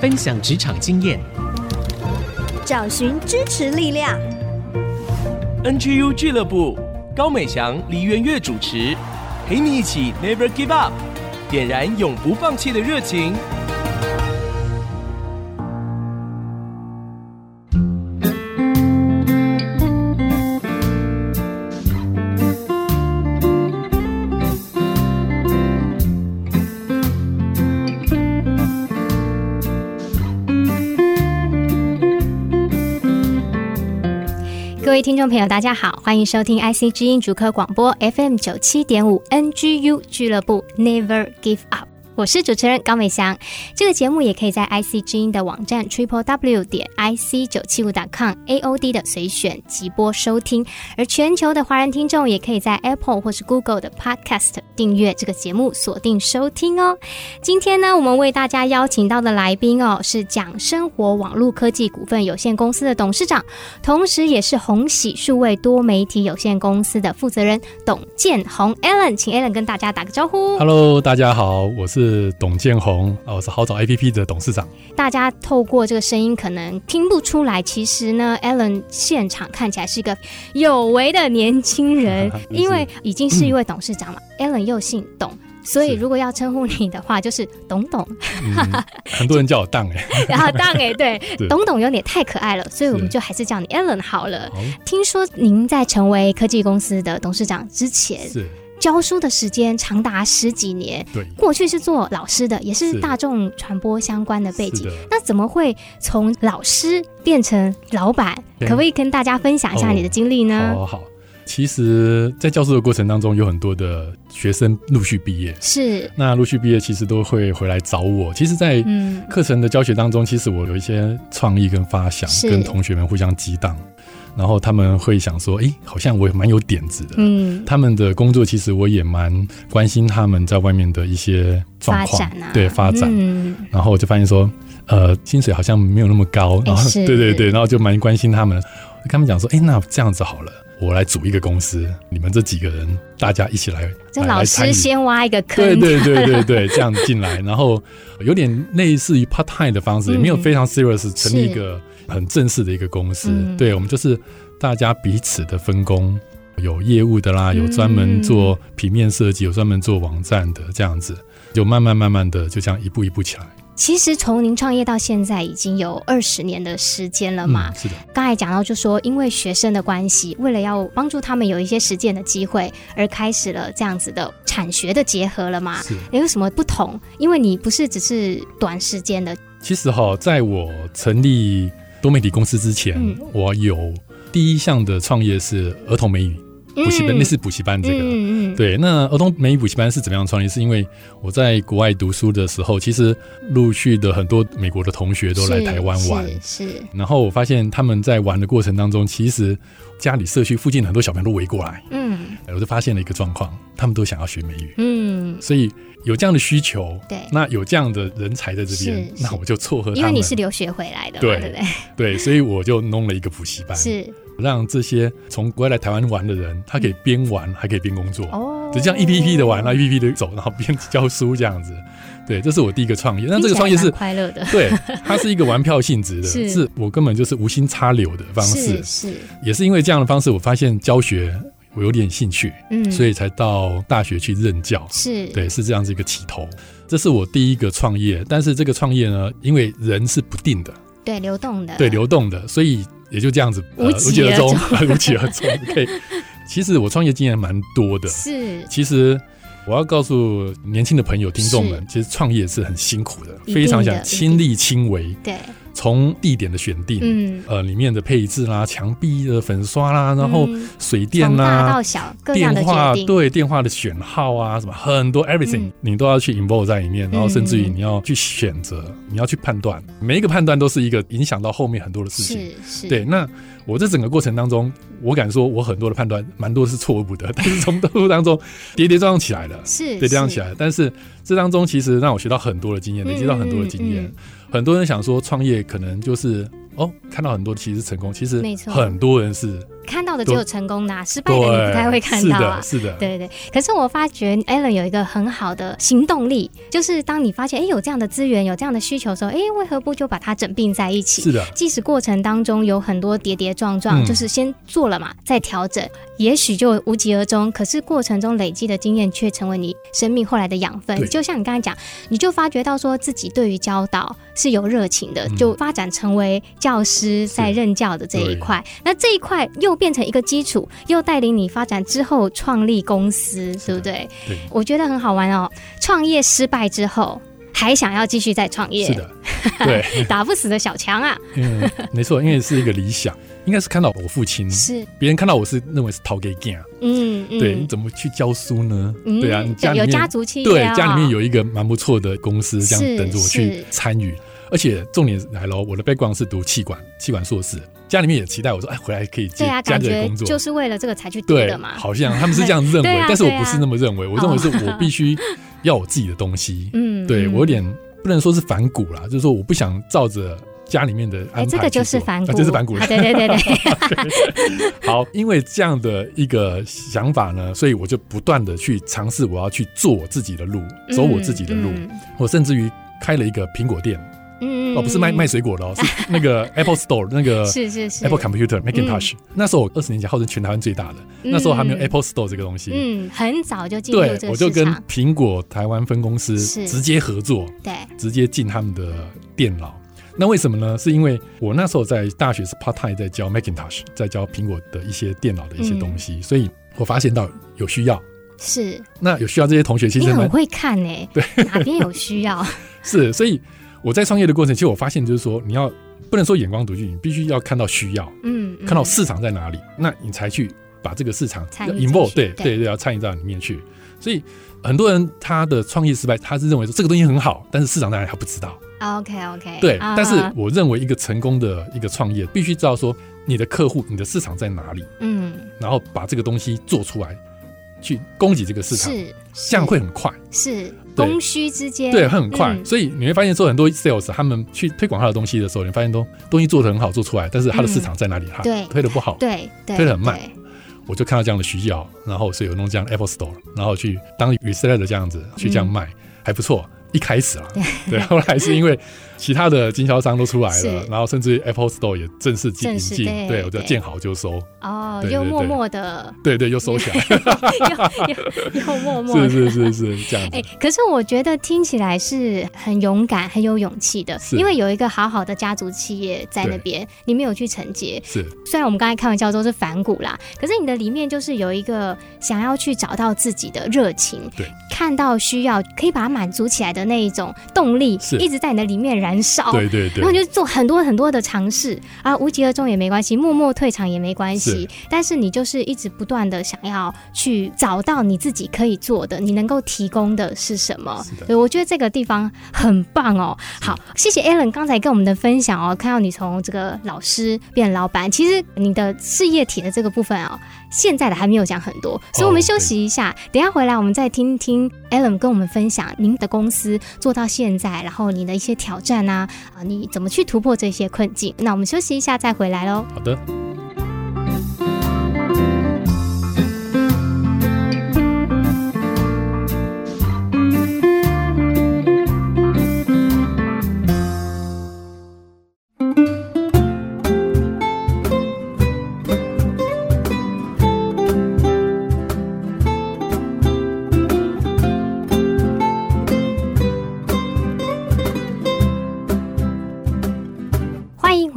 分享职场经验，找寻支持力量。NGU 俱乐部，高美祥、黎元月主持，陪你一起 Never Give Up，点燃永不放弃的热情。听众朋友，大家好，欢迎收听 IC 之音竹科广播 FM 九七点五 NGU 俱乐部 Never Give Up。我是主持人高美祥，这个节目也可以在 IC 之音的网站 Triple W 点 IC 九七五 .com AOD 的随选即播收听，而全球的华人听众也可以在 Apple 或是 Google 的 Podcast 订阅这个节目，锁定收听哦。今天呢，我们为大家邀请到的来宾哦，是讲生活网络科技股份有限公司的董事长，同时也是红喜数位多媒体有限公司的负责人董建宏 Alan，请 Alan 跟大家打个招呼。Hello，大家好，我是。是董建宏，我是好找 APP 的董事长。大家透过这个声音可能听不出来，其实呢，Alan 现场看起来是一个有为的年轻人，因为已经是一位董事长了。嗯、Alan 又姓董，所以如果要称呼你的话，就是董董。嗯、很多人叫我当哎，然后 当哎，对，董董有点太可爱了，所以我们就还是叫你 Allen 好了。听说您在成为科技公司的董事长之前，是。教书的时间长达十几年，对，过去是做老师的，也是大众传播相关的背景。那怎么会从老师变成老板？可不可以跟大家分享一下你的经历呢？好，好，其实，在教书的过程当中，有很多的学生陆续毕业，是那陆续毕业，其实都会回来找我。其实，在课程的教学当中，其实我有一些创意跟发想，跟同学们互相激荡。然后他们会想说：“哎，好像我也蛮有点子的。”嗯，他们的工作其实我也蛮关心他们在外面的一些状况，啊、对发展。嗯，然后我就发现说，呃，薪水好像没有那么高。然后，对对对，然后就蛮关心他们。跟他们讲说：“哎，那这样子好了，我来组一个公司，你们这几个人大家一起来。”这老师先挖一个坑，对对对对对，这样进来，然后有点类似于 part time 的方式，也没有非常 serious 成立一个。很正式的一个公司，嗯、对，我们就是大家彼此的分工，有业务的啦，有专门做平面设计，有专门做网站的，这样子就慢慢慢慢的就这样一步一步起来。其实从您创业到现在已经有二十年的时间了嘛？嗯、是的。刚才讲到就说，因为学生的关系，为了要帮助他们有一些实践的机会，而开始了这样子的产学的结合了嘛？是。有什么不同？因为你不是只是短时间的。其实哈，在我成立。多媒体公司之前，嗯、我有第一项的创业是儿童美语补习班，那、嗯、是补习班这个。嗯嗯、对，那儿童美语补习班是怎么样创业？是因为我在国外读书的时候，其实陆续的很多美国的同学都来台湾玩，是然后我发现他们在玩的过程当中，其实家里社区附近很多小朋友都围过来，嗯，我就发现了一个状况，他们都想要学美语，嗯，所以。有这样的需求，对，那有这样的人才在这边，那我就撮合他们。因为你是留学回来的，对对对，对，所以我就弄了一个补习班，是让这些从国外来台湾玩的人，他可以边玩还可以边工作，哦，就这样一批一批的玩，然后一批一批的走，然后边教书这样子。对，这是我第一个创业。那这个创业是快乐的，对，它是一个玩票性质的，是我根本就是无心插柳的方式，是，也是因为这样的方式，我发现教学。我有点兴趣，嗯，所以才到大学去任教，是。对，是这样子一个起头。这是我第一个创业，但是这个创业呢，因为人是不定的，对，流动的，对，流动的，所以也就这样子无疾而终，无疾而终。对，其实我创业经验蛮多的，是，其实我要告诉年轻的朋友、听众们，其实创业是很辛苦的，非常想亲力亲为，对。从地点的选定，嗯，呃，里面的配置啦，墙壁的粉刷啦，然后水电啦，大到小，电话对电话的选号啊，什么很多 everything，你都要去 involve 在里面，然后甚至于你要去选择，你要去判断，每一个判断都是一个影响到后面很多的事情，是是，对。那我这整个过程当中，我敢说我很多的判断蛮多是错误的，但是从道路当中跌跌撞撞起来了，是跌跌撞起来，但是这当中其实让我学到很多的经验，累积到很多的经验。很多人想说创业可能就是哦，看到很多其实成功，其实没错，很多人是。看到的只有成功的，失败的你不太会看到啊。是的，是的，对对。可是我发觉 Alan 有一个很好的行动力，就是当你发现哎有这样的资源，有这样的需求的时候，哎为何不就把它整并在一起？是的。即使过程当中有很多跌跌撞撞，嗯、就是先做了嘛，再调整，也许就无疾而终。可是过程中累积的经验却成为你生命后来的养分。就像你刚才讲，你就发觉到说自己对于教导是有热情的，就发展成为教师在任教的这一块。那这一块又变成一个基础，又带领你发展之后创立公司，对不对？对，我觉得很好玩哦。创业失败之后，还想要继续再创业，是的，对，打不死的小强啊。嗯，没错，因为是一个理想，应该是看到我父亲，是别人看到我是认为是逃给干，嗯嗯，对，你怎么去教书呢？嗯、对啊，你家有家族企业、哦，对，家里面有一个蛮不错的公司，这样等着我去参与。而且重点来喽，我的 background 是读气管，气管硕士，家里面也期待我说，哎，回来可以接家里的工作，就是为了这个才去读的嘛。好像他们是这样认为，啊、但是我不是那么认为，啊、我认为是我必须要我自己的东西。嗯，对我有点不能说是反骨啦，就是说我不想照着家里面的安排。哎，这个就是反骨，啊、就是反骨了。对对对对。好，因为这样的一个想法呢，所以我就不断的去尝试，我要去做我自己的路，走我自己的路。嗯嗯、我甚至于开了一个苹果店。嗯，哦，不是卖卖水果的哦，是那个 Apple Store 那个是是是 Apple Computer Macintosh。那时候我二十年前号称全台湾最大的，那时候还没有 Apple Store 这个东西。嗯，很早就进入这个市场。对，我就跟苹果台湾分公司直接合作，对，直接进他们的电脑。那为什么呢？是因为我那时候在大学是 part time 在教 Macintosh，在教苹果的一些电脑的一些东西，所以我发现到有需要。是。那有需要这些同学其实很会看呢。对，哪边有需要？是，所以。我在创业的过程，其实我发现就是说，你要不能说眼光独具，你必须要看到需要，嗯，看到市场在哪里，那你才去把这个市场 involve，对对对，要参与到里面去。所以很多人他的创业失败，他是认为说这个东西很好，但是市场在哪里他不知道。OK OK，对。但是我认为一个成功的一个创业，必须知道说你的客户、你的市场在哪里，嗯，然后把这个东西做出来。去供给这个市场，是这样会很快，是供需之间，对，会很快。所以你会发现说，很多 sales 他们去推广他的东西的时候，你发现都东西做的很好，做出来，但是他的市场在哪里？哈，对推的不好，对，推的很慢。我就看到这样的需要，然后所以有弄这样 Apple Store，然后去当 reseller 的这样子去这样卖，还不错。一开始啊，对，后来是因为。其他的经销商都出来了，然后甚至 Apple Store 也正式进进，对，我就见好就收。哦，又默默的，对对，又收起来，又又又默默，是是是是这样。哎，可是我觉得听起来是很勇敢、很有勇气的，因为有一个好好的家族企业在那边，你没有去承接。是，虽然我们刚才开玩笑说是反骨啦，可是你的里面就是有一个想要去找到自己的热情，对，看到需要可以把它满足起来的那一种动力，一直在你的里面燃。燃烧，对对对，然后就做很多很多的尝试啊，无疾而终也没关系，默默退场也没关系。但是你就是一直不断的想要去找到你自己可以做的，你能够提供的是什么？对，我觉得这个地方很棒哦。好，谢谢 Alan 刚才跟我们的分享哦，看到你从这个老师变老板，其实你的事业体的这个部分哦。现在的还没有讲很多，所以我们休息一下，等一下回来我们再听听 Alan 跟我们分享您的公司做到现在，然后你的一些挑战那，啊，你怎么去突破这些困境？那我们休息一下再回来喽。好的。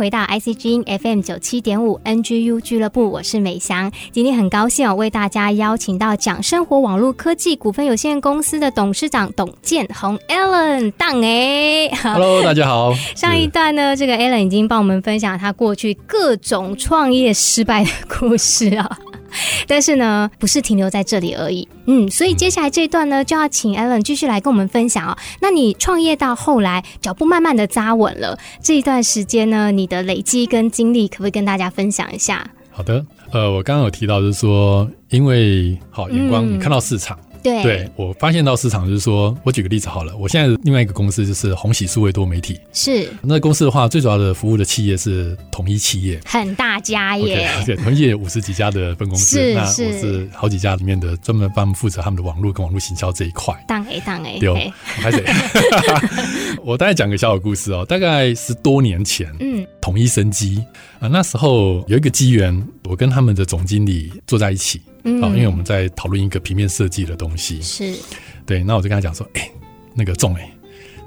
回到 IC 之音 FM 九七点五 NGU 俱乐部，我是美翔。今天很高兴哦，为大家邀请到讲生活网络科技股份有限公司的董事长董建宏 Alan 当哎，Hello，大家好。上一段呢，这个 Alan 已经帮我们分享他过去各种创业失败的故事啊。但是呢，不是停留在这里而已。嗯，所以接下来这一段呢，就要请 Alan 继续来跟我们分享哦。那你创业到后来，脚步慢慢的扎稳了，这一段时间呢，你的累积跟经历，可不可以跟大家分享一下？好的，呃，我刚刚有提到就是说，因为好眼光，你看到市场。嗯对，对我发现到市场就是说，我举个例子好了，我现在另外一个公司就是鸿喜数位多媒体，是。那公司的话，最主要的服务的企业是统一企业，很大家耶，对，统一五十几家的分公司，那我是好几家里面的专门帮他们负责他们的网络跟网络行销这一块。当 A 当 A，对，开始，我大概讲个小小故事哦，大概十多年前，嗯，统一生机。啊，那时候有一个机缘，我跟他们的总经理坐在一起。嗯，因为我们在讨论一个平面设计的东西，是。对，那我就跟他讲说，哎、欸，那个仲哎，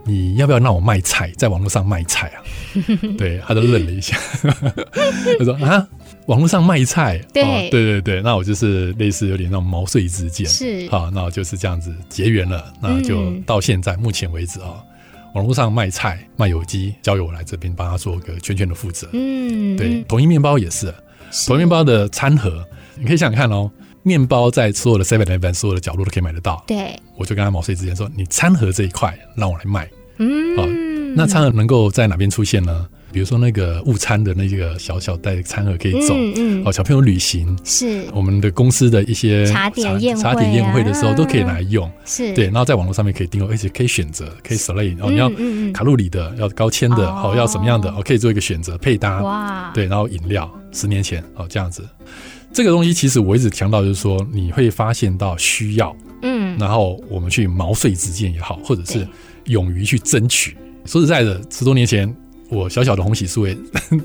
你要不要让我卖菜，在网络上卖菜啊？对，他就愣了一下，他说啊，网络上卖菜，对、哦，对对对，那我就是类似有点那种毛遂自荐，是，好，那我就是这样子结缘了，那就到现在、嗯、目前为止啊，网络上卖菜卖有机，交由我来这边帮他做个全权的负责，嗯，对，统一面包也是，统一面包的餐盒，你可以想想看哦。面包在所有的 Seven Eleven 所有的角落都可以买得到。对，我就跟他毛遂自荐说：“你餐盒这一块让我来卖。”嗯，哦，那餐盒能够在哪边出现呢？比如说那个午餐的那个小小袋餐盒可以走。嗯嗯。哦，小朋友旅行是我们的公司的一些茶点宴茶点宴会的时候都可以拿来用。是对，然后在网络上面可以订购，而且可以选择，可以 select 哦，你要卡路里的，要高纤的，哦，要什么样的，哦，可以做一个选择配搭。哇，对，然后饮料，十年前哦这样子。这个东西其实我一直强调，就是说你会发现到需要，嗯，然后我们去毛遂自荐也好，或者是勇于去争取。说实在的，十多年前我小小的红喜数位，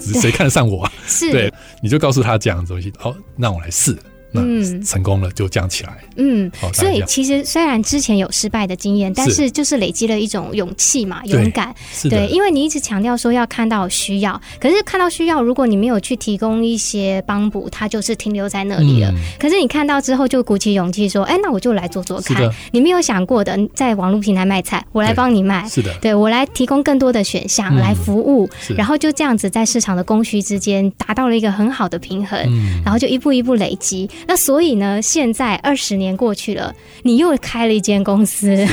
谁看得上我啊？是，对，你就告诉他这样子东西，好，让我来试。嗯，成功了就降起来。嗯，所以其实虽然之前有失败的经验，但是就是累积了一种勇气嘛，勇敢。对，因为你一直强调说要看到需要，可是看到需要，如果你没有去提供一些帮补，它就是停留在那里了。可是你看到之后，就鼓起勇气说：“哎，那我就来做做看。”你没有想过的，在网络平台卖菜，我来帮你卖。是的，对，我来提供更多的选项来服务，然后就这样子在市场的供需之间达到了一个很好的平衡，然后就一步一步累积。那所以呢，现在二十年过去了，你又开了一间公司。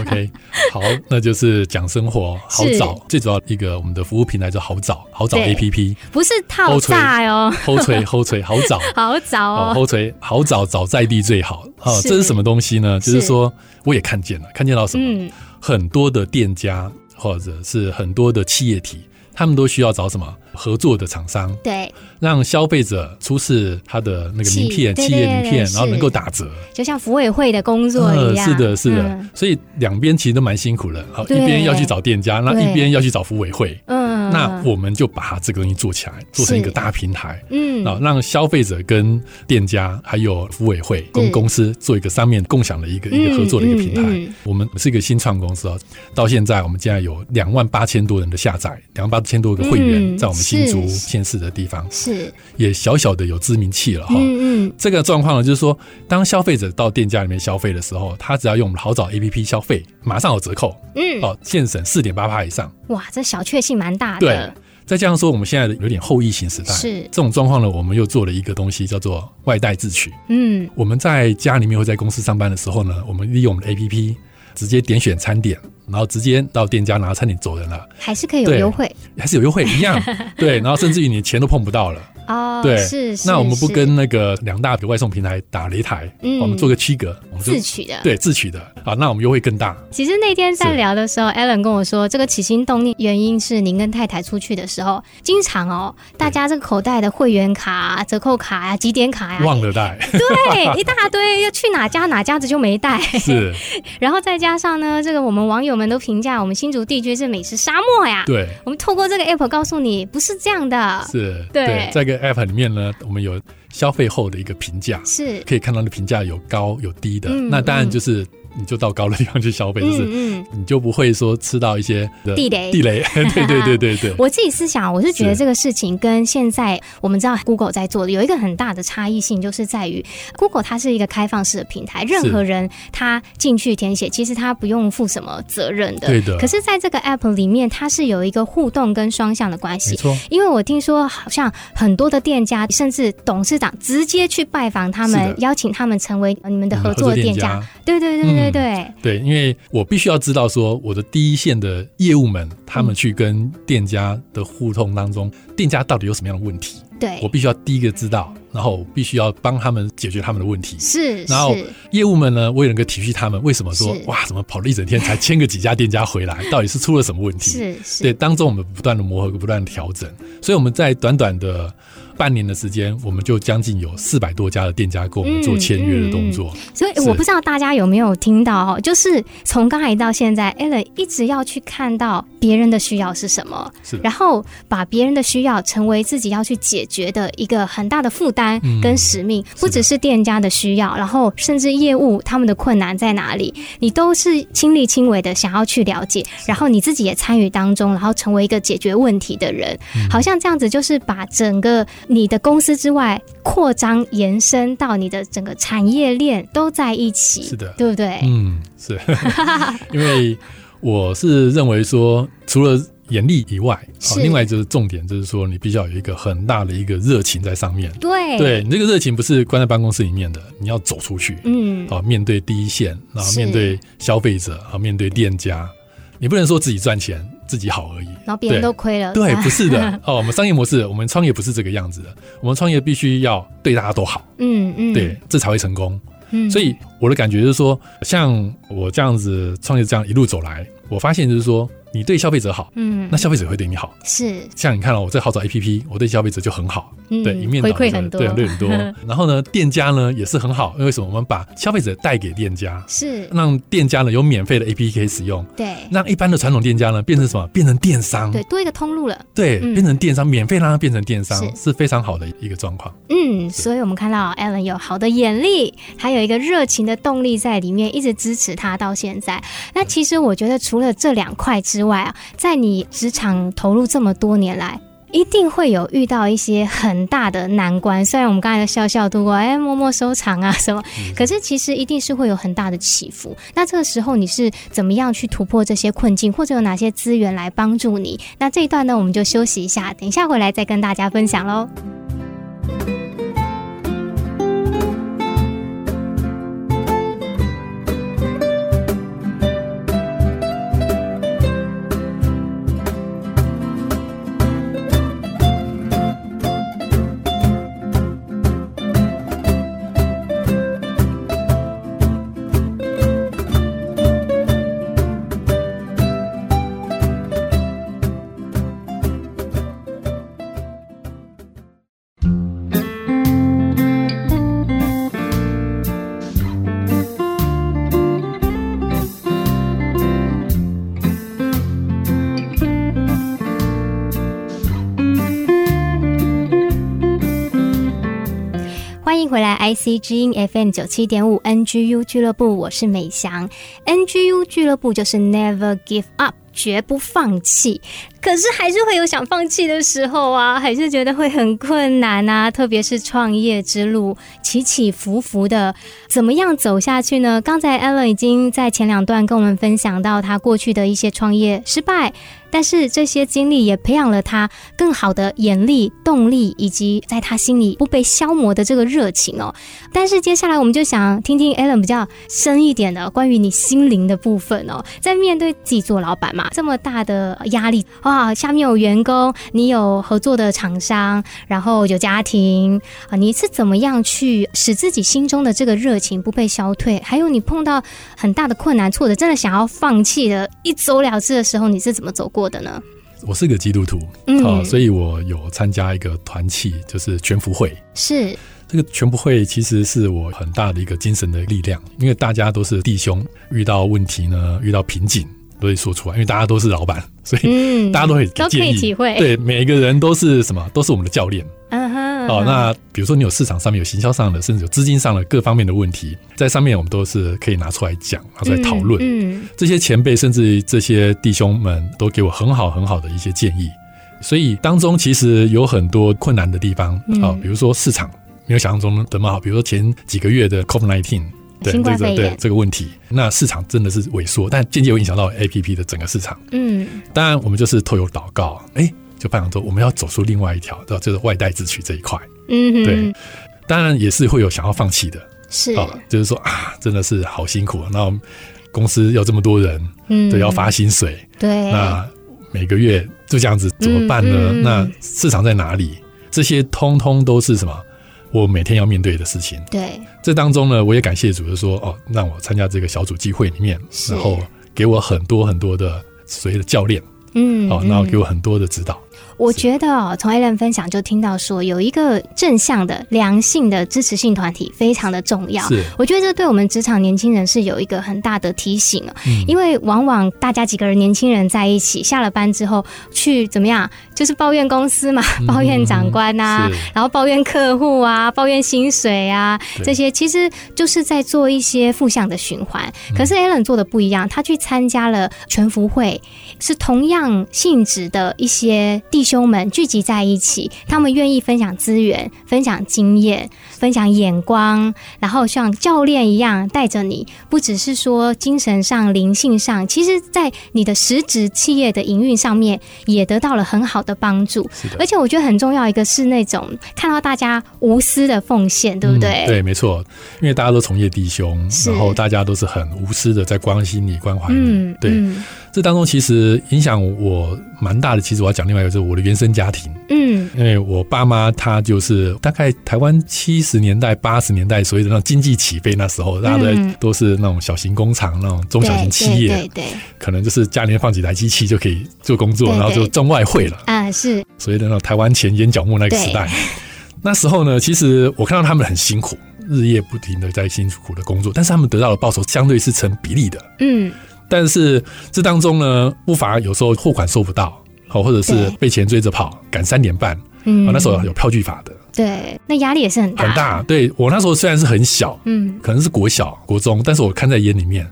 OK，好，那就是讲生活好找，最主要一个我们的服务平台叫好找，好找 APP，不是套炸哟，好锤后锤好找，好找 哦，后锤好找找在地最好。啊，是。这是什么东西呢？就是说我也看见了，看见到什么？嗯、很多的店家或者是很多的企业体，他们都需要找什么？合作的厂商，对，让消费者出示他的那个名片，企业名片，然后能够打折，就像服委会的工作一样。是的，是的，所以两边其实都蛮辛苦的。好，一边要去找店家，那一边要去找服委会。嗯，那我们就把它这个东西做起来，做成一个大平台。嗯，啊，让消费者跟店家还有服委会跟公司做一个三面共享的一个一个合作的一个平台。我们是一个新创公司哦，到现在我们现在有两万八千多人的下载，两万八千多个会员在我们。新竹县市的地方是也小小的有知名气了哈。嗯嗯，这个状况呢，就是说，当消费者到店家里面消费的时候，他只要用我们好找 APP 消费，马上有折扣。嗯，哦，现省四点八趴以上。哇，这小确幸蛮大的。对，再加上说，我们现在的有点后疫情时代，是这种状况呢，我们又做了一个东西叫做外带自取。嗯，我们在家里面或在公司上班的时候呢，我们利用我们的 APP 直接点选餐点。然后直接到店家拿餐点走人了，还是可以有优惠，还是有优惠一样，对，然后甚至于你钱都碰不到了。哦，对，是。那我们不跟那个两大的外送平台打擂台，嗯，我们做个区隔，我们自取的，对，自取的啊，那我们优惠更大。其实那天在聊的时候，Alan 跟我说，这个起心动念原因是您跟太太出去的时候，经常哦，大家这个口袋的会员卡、折扣卡呀、几点卡呀，忘了带，对，一大堆，要去哪家哪家子就没带。是。然后再加上呢，这个我们网友们都评价我们新竹地区是美食沙漠呀。对。我们透过这个 app 告诉你，不是这样的。是。对。这个。app 里面呢，我们有消费后的一个评价，是可以看到的评价有高有低的。嗯、那当然就是。你就到高的地方去消费，就是你就不会说吃到一些地雷。地雷，对对对对对。我自己思想，我是觉得这个事情跟现在我们知道 Google 在做的有一个很大的差异性，就是在于 Google 它是一个开放式的平台，任何人他进去填写，其实他不用负什么责任的。对的。可是，在这个 App 里面，它是有一个互动跟双向的关系。没错。因为我听说，好像很多的店家，甚至董事长直接去拜访他们，邀请他们成为你们的合作的店家。对对对对。对对对，因为我必须要知道说，我的第一线的业务们，他们去跟店家的互动当中，店家到底有什么样的问题？对，我必须要第一个知道，然后必须要帮他们解决他们的问题。是，然后业务们呢，我也能够体恤他们。为什么说哇，怎么跑了一整天才签个几家店家回来？到底是出了什么问题？是是，对，当中我们不断的磨合，不断的调整，所以我们在短短的。半年的时间，我们就将近有四百多家的店家跟我们做签约的动作。嗯嗯、所以我不知道大家有没有听到哦，就是从刚才到现在，Alan 一直要去看到别人的需要是什么，是然后把别人的需要成为自己要去解决的一个很大的负担跟使命。嗯、不只是店家的需要，然后甚至业务他们的困难在哪里，你都是亲力亲为的想要去了解，然后你自己也参与当中，然后成为一个解决问题的人。嗯、好像这样子，就是把整个。你的公司之外扩张延伸到你的整个产业链都在一起，是的，对不对？嗯，是，因为我是认为说，除了眼力以外，是另外就是重点就是说，你必须要有一个很大的一个热情在上面。对，对你这个热情不是关在办公室里面的，你要走出去，嗯，好，面对第一线，然后面对消费者，啊，面对店家，你不能说自己赚钱。自己好而已，然后别人都亏了。对，不是的哦，我们商业模式，我们创业不是这个样子的。我们创业必须要对大家都好，嗯嗯，对，这才会成功。嗯，所以我的感觉就是说，像我这样子创业这样一路走来，我发现就是说。你对消费者好，嗯，那消费者会对你好，是。像你看了我这好找 APP，我对消费者就很好，嗯、对，一面回馈很多，对，对很多。然后呢，店家呢也是很好，因为什么？我们把消费者带给店家，是让店家呢有免费的 APP 可以使用，对，让一般的传统店家呢变成什么？变成电商，对，多一个通路了，对，变成电商，免费让它变成电商，是，是非常好的一个状况。嗯，所以我们看到 Alan 有好的眼力，还有一个热情的动力在里面，一直支持他到现在。那其实我觉得除了这两块之外啊，在你职场投入这么多年来，一定会有遇到一些很大的难关。虽然我们刚才笑笑度过，哎，默默收藏啊什么，可是其实一定是会有很大的起伏。那这个时候你是怎么样去突破这些困境，或者有哪些资源来帮助你？那这一段呢，我们就休息一下，等一下回来再跟大家分享喽。回来，IC 之音 FM 九七点五 NGU 俱乐部，我是美翔。NGU 俱乐部就是 Never Give Up，绝不放弃。可是还是会有想放弃的时候啊，还是觉得会很困难啊，特别是创业之路起起伏伏的，怎么样走下去呢？刚才 Alan 已经在前两段跟我们分享到他过去的一些创业失败。但是这些经历也培养了他更好的眼力、动力，以及在他心里不被消磨的这个热情哦。但是接下来我们就想听听 Alan 比较深一点的关于你心灵的部分哦。在面对自己做老板嘛，这么大的压力哇，下面有员工，你有合作的厂商，然后有家庭啊，你是怎么样去使自己心中的这个热情不被消退？还有你碰到很大的困难、挫折，真的想要放弃的一走了之的时候，你是怎么走过过的呢？我是个基督徒，嗯，啊，所以我有参加一个团契，就是全福会。是这个全福会，其实是我很大的一个精神的力量，因为大家都是弟兄，遇到问题呢，遇到瓶颈都会说出来，因为大家都是老板，所以大家都会都可以体会。对，每一个人都是什么？都是我们的教练。嗯哼。哦，那比如说你有市场上面有行销上的，甚至有资金上的各方面的问题，在上面我们都是可以拿出来讲，拿出来讨论。嗯，这些前辈甚至这些弟兄们都给我很好很好的一些建议，所以当中其实有很多困难的地方啊，比如说市场没有想象中的那么好，比如说前几个月的 COVID-19，对这个对这个问题，那市场真的是萎缩，但间接有影响到 APP 的整个市场。嗯，当然我们就是透有祷告，哎。就办想说，我们要走出另外一条，就是外带自取这一块。嗯哼，对，当然也是会有想要放弃的，是啊，就是说啊，真的是好辛苦。那公司要这么多人，嗯，对，要发薪水，对，那每个月就这样子怎么办呢？嗯嗯、那市场在哪里？这些通通都是什么？我每天要面对的事情。对，这当中呢，我也感谢主，就说哦，让我参加这个小组聚会里面，然后给我很多很多的所谓的教练，嗯，哦，然后给我很多的指导。我觉得哦，从 Alan 分享就听到说，有一个正向的、良性的支持性团体非常的重要。是，我觉得这对我们职场年轻人是有一个很大的提醒啊。嗯，因为往往大家几个人年轻人在一起，下了班之后去怎么样，就是抱怨公司嘛，抱怨长官呐，然后抱怨客户啊，抱怨薪水啊，这些其实就是在做一些负向的循环。可是 Alan 做的不一样，他去参加了全福会，是同样性质的一些弟兄们聚集在一起，他们愿意分享资源、分享经验、分享眼光，然后像教练一样带着你，不只是说精神上、灵性上，其实在你的实质企业的营运上面也得到了很好的帮助。而且我觉得很重要一个是那种看到大家无私的奉献，对不对？嗯、对，没错，因为大家都从业弟兄，然后大家都是很无私的在关心你、关怀你。嗯，对。嗯这当中其实影响我蛮大的。其实我要讲另外一个，就是我的原生家庭。嗯，因为我爸妈他就是大概台湾七十年代、八十年代所谓的那种经济起飞那时候，大家都都是那种小型工厂、那种中小型企业，对对，可能就是家里面放几台机器就可以做工作，然后就赚外汇了。啊，是所谓的那种台湾前眼角木那个时代。那时候呢，其实我看到他们很辛苦，日夜不停的在辛苦的工作，但是他们得到的报酬相对是成比例的。嗯。但是这当中呢，不乏有时候货款收不到，好，或者是被钱追着跑，赶三点半，嗯，那时候有票据法的，对，那压力也是很大，很大。对，我那时候虽然是很小，嗯，可能是国小、国中，但是我看在眼里面，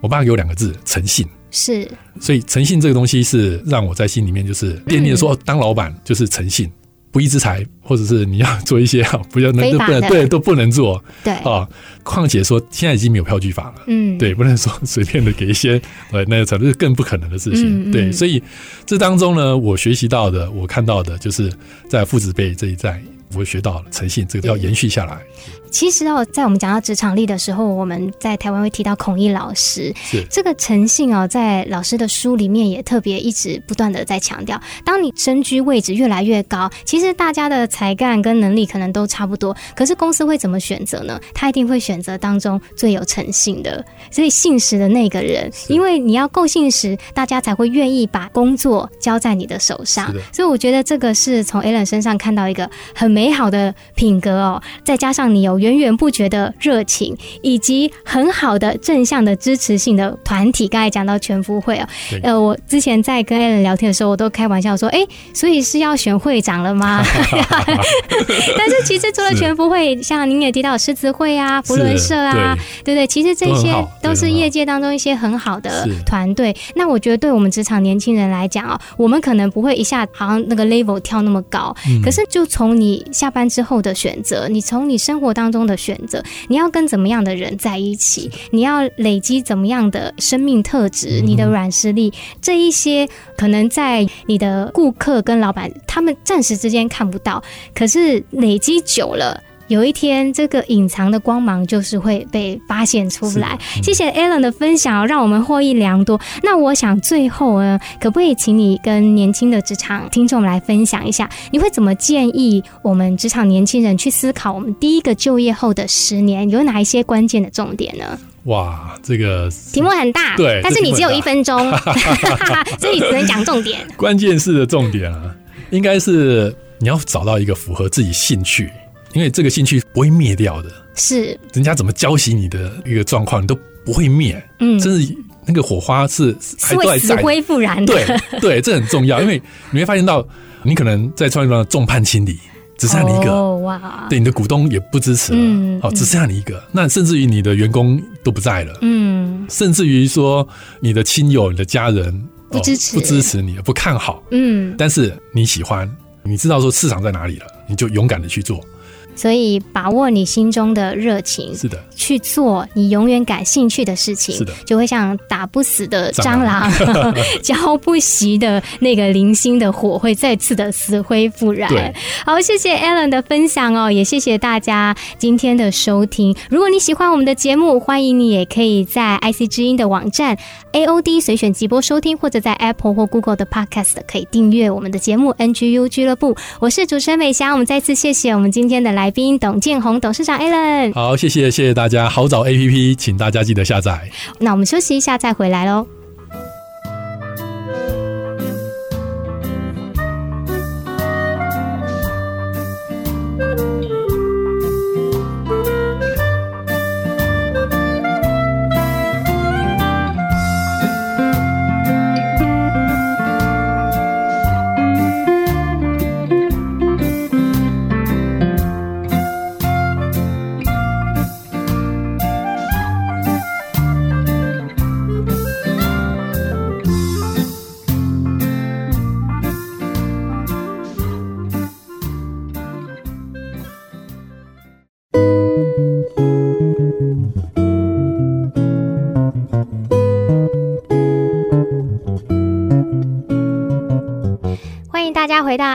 我爸给我两个字：诚信。是，所以诚信这个东西是让我在心里面就是惦念说，当老板就是诚信。不义之财，或者是你要做一些 不要能都不能对都不能做，对啊。况且说现在已经没有票据法了，嗯，对，不能说随便的给一些 呃那才是更不可能的事情，对。所以这当中呢，我学习到的，我看到的，就是在父子辈这一代，我学到了诚信，这个要延续下来。其实哦，在我们讲到职场力的时候，我们在台湾会提到孔毅老师，是这个诚信哦，在老师的书里面也特别一直不断的在强调。当你身居位置越来越高，其实大家的才干跟能力可能都差不多，可是公司会怎么选择呢？他一定会选择当中最有诚信的，所以信实的那个人，因为你要够信实，大家才会愿意把工作交在你的手上。所以我觉得这个是从 Alan 身上看到一个很美好的品格哦，再加上你有。源源不绝的热情，以及很好的正向的支持性的团体。刚才讲到全福会哦，呃，我之前在跟 Alan 聊天的时候，我都开玩笑说，哎，所以是要选会长了吗？但是其实除了全福会，像您也提到狮子会啊、福伦社啊，对，对对，其实这些都是业界当中一些很好的团队。那我觉得，对我们职场年轻人来讲哦，我们可能不会一下好像那个 level 跳那么高，嗯、可是就从你下班之后的选择，你从你生活当中。中的选择，你要跟怎么样的人在一起？你要累积怎么样的生命特质？你的软实力，这一些可能在你的顾客跟老板他们暂时之间看不到，可是累积久了。有一天，这个隐藏的光芒就是会被发现出来。嗯、谢谢 Alan 的分享，让我们获益良多。那我想最后呢，可不可以请你跟年轻的职场听众们来分享一下，你会怎么建议我们职场年轻人去思考我们第一个就业后的十年有哪一些关键的重点呢？哇，这个题目很大，对，但是你只有一分钟，所 以 只能讲重点。关键是的重点啊，应该是你要找到一个符合自己兴趣。因为这个兴趣不会灭掉的，是。人家怎么浇熄你的一个状况，你都不会灭，嗯，甚至那个火花是还在死灰复燃的，对对，这很重要，因为你会发现到，你可能在创业中众叛亲离，只剩下你一个，哦、哇，对，你的股东也不支持了，嗯，哦，只剩下你一个，那甚至于你的员工都不在了，嗯，甚至于说你的亲友、你的家人不支持，不支持你，不看好，嗯，但是你喜欢，你知道说市场在哪里了，你就勇敢的去做。所以，把握你心中的热情，是的，去做你永远感兴趣的事情，是的，就会像打不死的蟑螂，浇不熄的那个零星的火，会再次的死灰复燃。对，好，谢谢 Alan 的分享哦，也谢谢大家今天的收听。如果你喜欢我们的节目，欢迎你也可以在 IC 之音的网站 AOD 随选直播收听，或者在 Apple 或 Google 的 Podcast 可以订阅我们的节目 NGU 俱乐部。我是主持人美霞，我们再次谢谢我们今天的来。来宾董建宏董事长 Alan。好，谢谢谢谢大家，好找 APP，请大家记得下载。那我们休息一下再回来喽。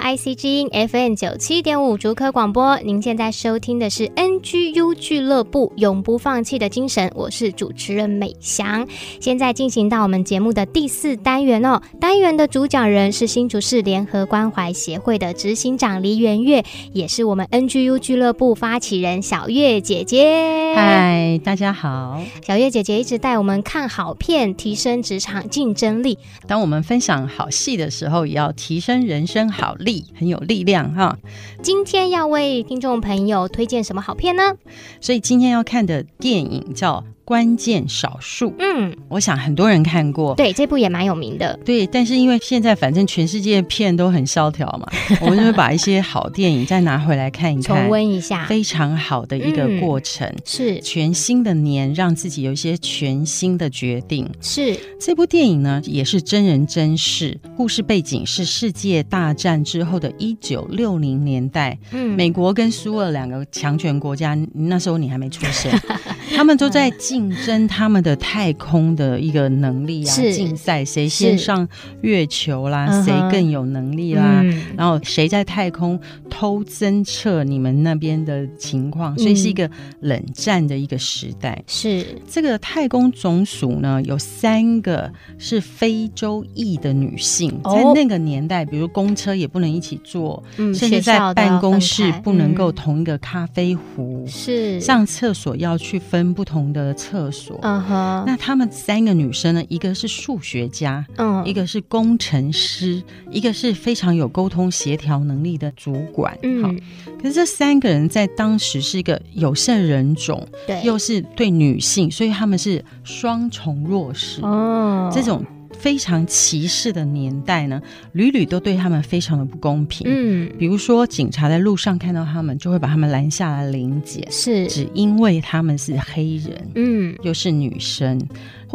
IC 之音 FM 九七点五竹科广播，您现在收听的是 NGU 俱乐部永不放弃的精神，我是主持人美翔。现在进行到我们节目的第四单元哦，单元的主讲人是新竹市联合关怀协会的执行长黎元月，也是我们 NGU 俱乐部发起人小月姐姐。嗨，大家好，小月姐姐一直带我们看好片，提升职场竞争力。当我们分享好戏的时候，也要提升人生好。好力，很有力量哈！今天要为听众朋友推荐什么好片呢？所以今天要看的电影叫。关键少数，嗯，我想很多人看过，对，这部也蛮有名的，对。但是因为现在反正全世界片都很萧条嘛，我们就会把一些好电影再拿回来看一看，重温一下，非常好的一个过程。嗯、是全新的年，让自己有一些全新的决定。是这部电影呢，也是真人真事，故事背景是世界大战之后的一九六零年代，嗯，美国跟苏俄两个强权国家，那时候你还没出生，他们都在。竞争他们的太空的一个能力啊，竞赛谁先上月球啦，谁更有能力啦，嗯、然后谁在太空偷侦测你们那边的情况，嗯、所以是一个冷战的一个时代。是这个太空总署呢，有三个是非洲裔的女性，哦、在那个年代，比如公车也不能一起坐，嗯、甚至在办公室不能够同一个咖啡壶，是、嗯、上厕所要去分不同的。厕所，嗯哼，那他们三个女生呢？一个是数学家，嗯，一个是工程师，一个是非常有沟通协调能力的主管，嗯，好。可是这三个人在当时是一个有色人种，对，又是对女性，所以他们是双重弱势，哦，这种。非常歧视的年代呢，屡屡都对他们非常的不公平。嗯，比如说警察在路上看到他们，就会把他们拦下来临检，是只因为他们是黑人，嗯，又是女生。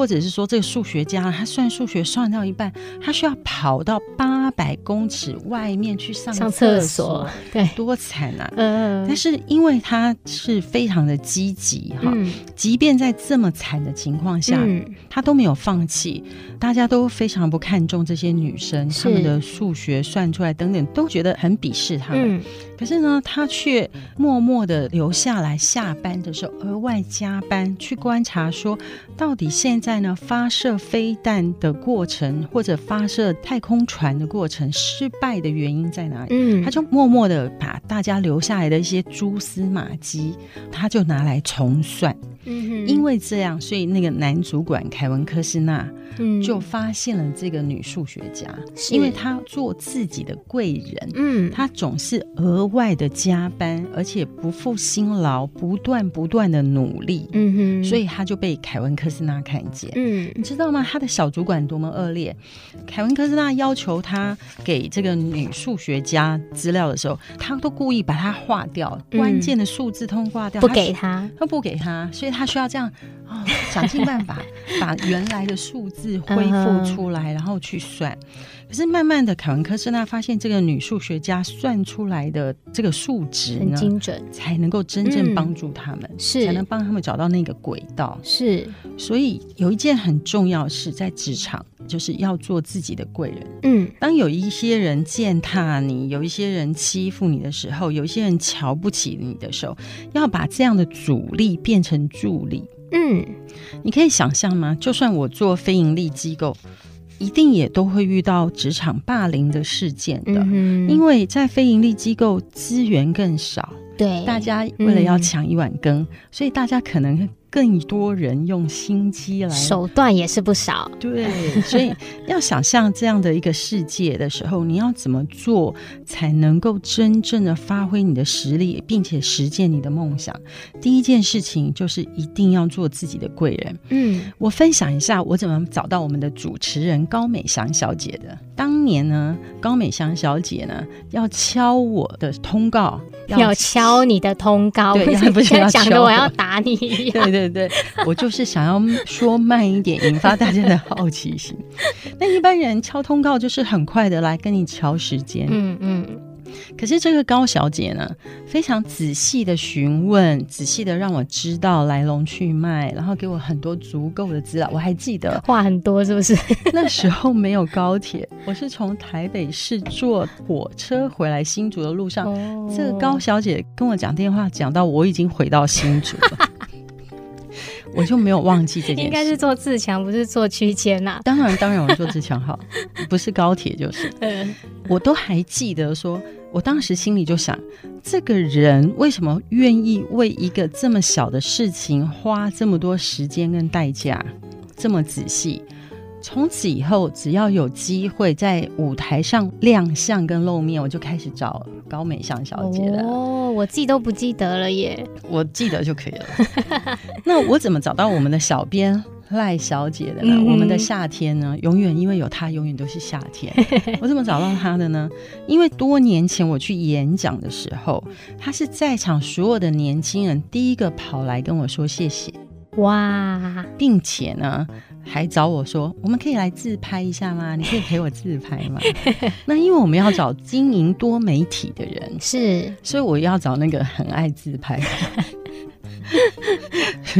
或者是说，这个数学家他算数学算到一半，他需要跑到八百公尺外面去上厕所，厕所，对，多惨啊！嗯，但是因为他是非常的积极哈，嗯、即便在这么惨的情况下，嗯、他都没有放弃。大家都非常不看重这些女生，他们的数学算出来等等，都觉得很鄙视他们。嗯可是呢，他却默默的留下来，下班的时候额外加班去观察，说到底现在呢发射飞弹的过程或者发射太空船的过程失败的原因在哪里？嗯，他就默默的把大家留下来的一些蛛丝马迹，他就拿来重算。嗯哼，因为这样，所以那个男主管凯文科斯纳。嗯，就发现了这个女数学家，是。因为她做自己的贵人，嗯，她总是额外的加班，而且不负辛劳，不断不断的努力，嗯哼，所以她就被凯文科斯纳看见，嗯，你知道吗？他的小主管多么恶劣，凯文科斯纳要求他给这个女数学家资料的时候，他都故意把它划掉，嗯、关键的数字通划掉，不给他，他不给他，所以他需要这样。哦，想尽办法 把原来的数字恢复出来，然后去算。可是慢慢的，凯文科斯纳发现这个女数学家算出来的这个数值很精准，才能够真正帮助他们，是才能帮他们找到那个轨道。是，所以有一件很重要的事在职场，就是要做自己的贵人。嗯，当有一些人践踏你，有一些人欺负你的时候，有一些人瞧不起你的时候，要把这样的阻力变成助力。嗯，你可以想象吗？就算我做非盈利机构，一定也都会遇到职场霸凌的事件的，嗯、因为在非盈利机构资源更少，对，大家为了要抢一碗羹，嗯、所以大家可能。更多人用心机来，手段也是不少。对，所以要想象这样的一个世界的时候，你要怎么做才能够真正的发挥你的实力，并且实践你的梦想？第一件事情就是一定要做自己的贵人。嗯，我分享一下我怎么找到我们的主持人高美祥小姐的。当年呢，高美祥小姐呢要敲我的通告，要，要敲你的通告，对，不是要讲的我要打你一样。对对对对，我就是想要说慢一点，引发大家的好奇心。那一般人敲通告就是很快的来跟你敲时间，嗯嗯。可是这个高小姐呢，非常仔细的询问，仔细的让我知道来龙去脉，然后给我很多足够的资料。我还记得话很多，是不是？那时候没有高铁，我是从台北市坐火车回来新竹的路上，哦、这个高小姐跟我讲电话，讲到我已经回到新竹了，我就没有忘记这件事。应该是坐自强，不是坐区间呐？当然，当然，我坐自强好，不是高铁就是。嗯，我都还记得说。我当时心里就想，这个人为什么愿意为一个这么小的事情花这么多时间跟代价，这么仔细？从此以后，只要有机会在舞台上亮相跟露面，我就开始找高美香小姐了。哦，我记都不记得了耶，我记得就可以了。那我怎么找到我们的小编？赖小姐的呢？嗯、我们的夏天呢，永远因为有她，永远都是夏天。我怎么找到她的呢？因为多年前我去演讲的时候，她是在场所有的年轻人第一个跑来跟我说谢谢哇，并且呢还找我说，我们可以来自拍一下吗？你可以陪我自拍吗？那因为我们要找经营多媒体的人，是，所以我要找那个很爱自拍。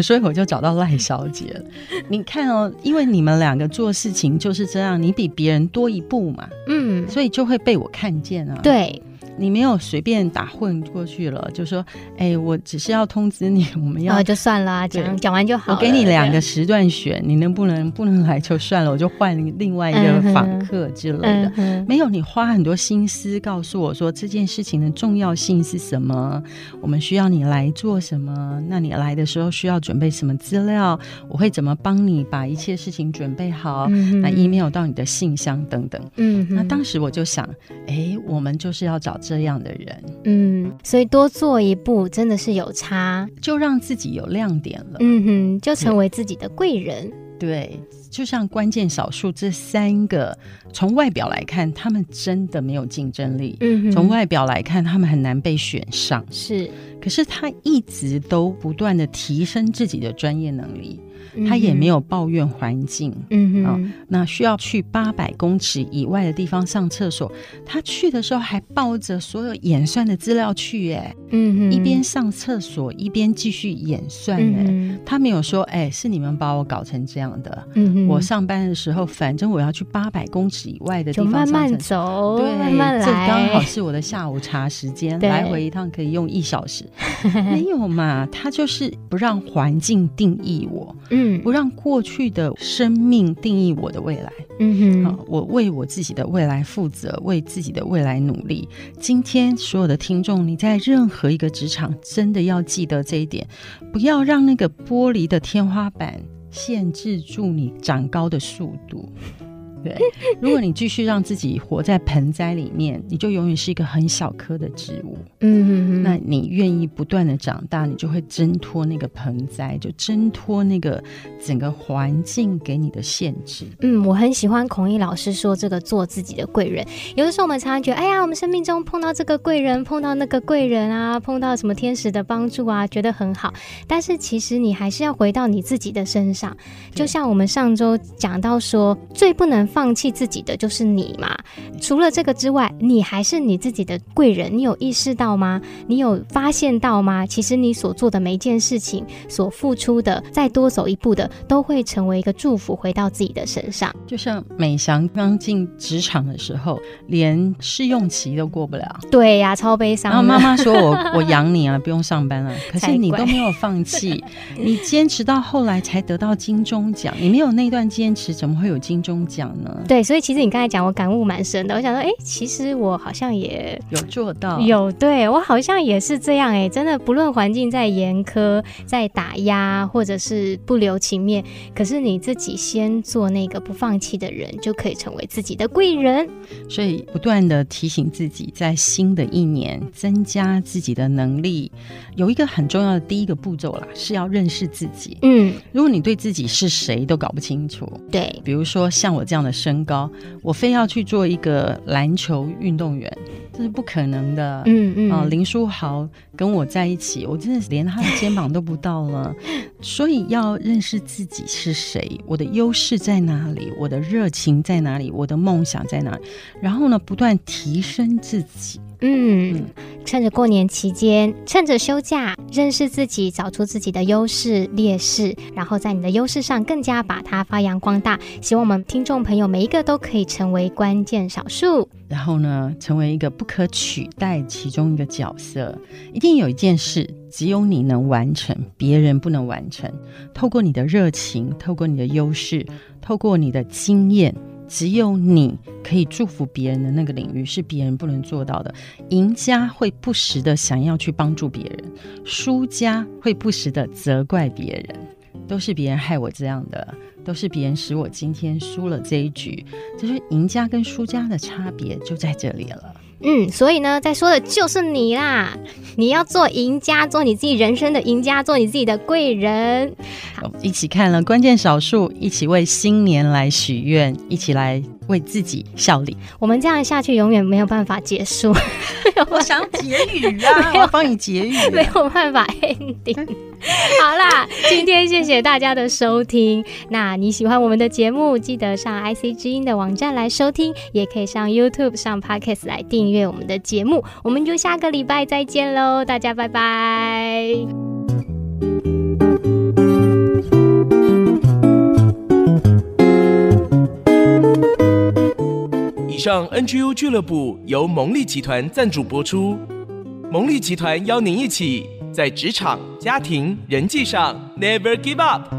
所以我就找到赖小姐了。你看哦，因为你们两个做事情就是这样，你比别人多一步嘛，嗯，所以就会被我看见啊。对。你没有随便打混过去了，就说，哎、欸，我只是要通知你，我们要、哦、就算啦，讲讲完就好。我给你两个时段选，你能不能不能来就算了，我就换另外一个访客之类的。嗯、没有，你花很多心思告诉我说这件事情的重要性是什么，我们需要你来做什么，那你来的时候需要准备什么资料，我会怎么帮你把一切事情准备好，嗯、那 email 到你的信箱等等。嗯，那当时我就想，哎、欸，我们就是要找。这样的人，嗯，所以多做一步真的是有差，就让自己有亮点了，嗯哼，就成为自己的贵人。对，就像关键少数这三个，从外表来看，他们真的没有竞争力。嗯哼，从外表来看，他们很难被选上。是，可是他一直都不断的提升自己的专业能力。他也没有抱怨环境，嗯哼、哦，那需要去八百公尺以外的地方上厕所，他去的时候还抱着所有演算的资料去，哎，嗯哼，一边上厕所一边继续演算，哎、嗯，他没有说，哎，是你们把我搞成这样的，嗯哼，我上班的时候，反正我要去八百公尺以外的地方上厕所，慢慢走，对，慢慢来，这刚好是我的下午茶时间，来回一趟可以用一小时，没有嘛，他就是不让环境定义我。嗯，不让过去的生命定义我的未来。嗯哼，好，我为我自己的未来负责，为自己的未来努力。今天所有的听众，你在任何一个职场，真的要记得这一点，不要让那个玻璃的天花板限制住你长高的速度。对，如果你继续让自己活在盆栽里面，你就永远是一个很小颗的植物。嗯哼哼，那你愿意不断的长大，你就会挣脱那个盆栽，就挣脱那个整个环境给你的限制。嗯，我很喜欢孔毅老师说这个做自己的贵人。有的时候我们常常觉得，哎呀，我们生命中碰到这个贵人，碰到那个贵人啊，碰到什么天使的帮助啊，觉得很好。但是其实你还是要回到你自己的身上。就像我们上周讲到说，最不能。放弃自己的就是你嘛。除了这个之外，你还是你自己的贵人。你有意识到吗？你有发现到吗？其实你所做的每一件事情，所付出的，再多走一步的，都会成为一个祝福，回到自己的身上。就像美翔刚进职场的时候，连试用期都过不了。对呀、啊，超悲伤。然后妈妈说我：“我 我养你啊，不用上班了。”可是你都没有放弃，你坚持到后来才得到金钟奖。你没有那段坚持，怎么会有金钟奖？呢？对，所以其实你刚才讲，我感悟蛮深的。我想说，哎、欸，其实我好像也有做到，有对我好像也是这样、欸。哎，真的，不论环境再严苛、再打压，或者是不留情面，可是你自己先做那个不放弃的人，就可以成为自己的贵人。所以，不断的提醒自己，在新的一年增加自己的能力，有一个很重要的第一个步骤啦，是要认识自己。嗯，如果你对自己是谁都搞不清楚，对，比如说像我这样的身高，我非要去做一个篮球运动员，这是不可能的。嗯嗯，啊，林书豪跟我在一起，我真的连他的肩膀都不到了。所以要认识自己是谁，我的优势在哪里，我的热情在哪里，我的梦想在哪里，然后呢，不断提升自己。嗯，趁着过年期间，趁着休假，认识自己，找出自己的优势劣势，然后在你的优势上更加把它发扬光大。希望我们听众朋友每一个都可以成为关键少数，然后呢，成为一个不可取代其中一个角色。一定有一件事，只有你能完成，别人不能完成。透过你的热情，透过你的优势，透过你的经验。只有你可以祝福别人的那个领域是别人不能做到的。赢家会不时的想要去帮助别人，输家会不时的责怪别人，都是别人害我这样的，都是别人使我今天输了这一局。就是赢家跟输家的差别就在这里了。嗯，所以呢，在说的就是你啦！你要做赢家，做你自己人生的赢家，做你自己的贵人。好，一起看了关键少数，一起为新年来许愿，一起来为自己效力。我们这样下去，永远没有办法结束。我想结语啊，我要帮你结语啊，没有办法 ending。好啦，今天谢谢大家的收听。那你喜欢我们的节目，记得上 IC 之音的网站来收听，也可以上 YouTube 上 Podcast 来订阅我们的节目。我们就下个礼拜再见喽，大家拜拜。上 NGU 俱乐部由蒙利集团赞助播出，蒙利集团邀您一起。在职场、家庭、人际上，Never give up。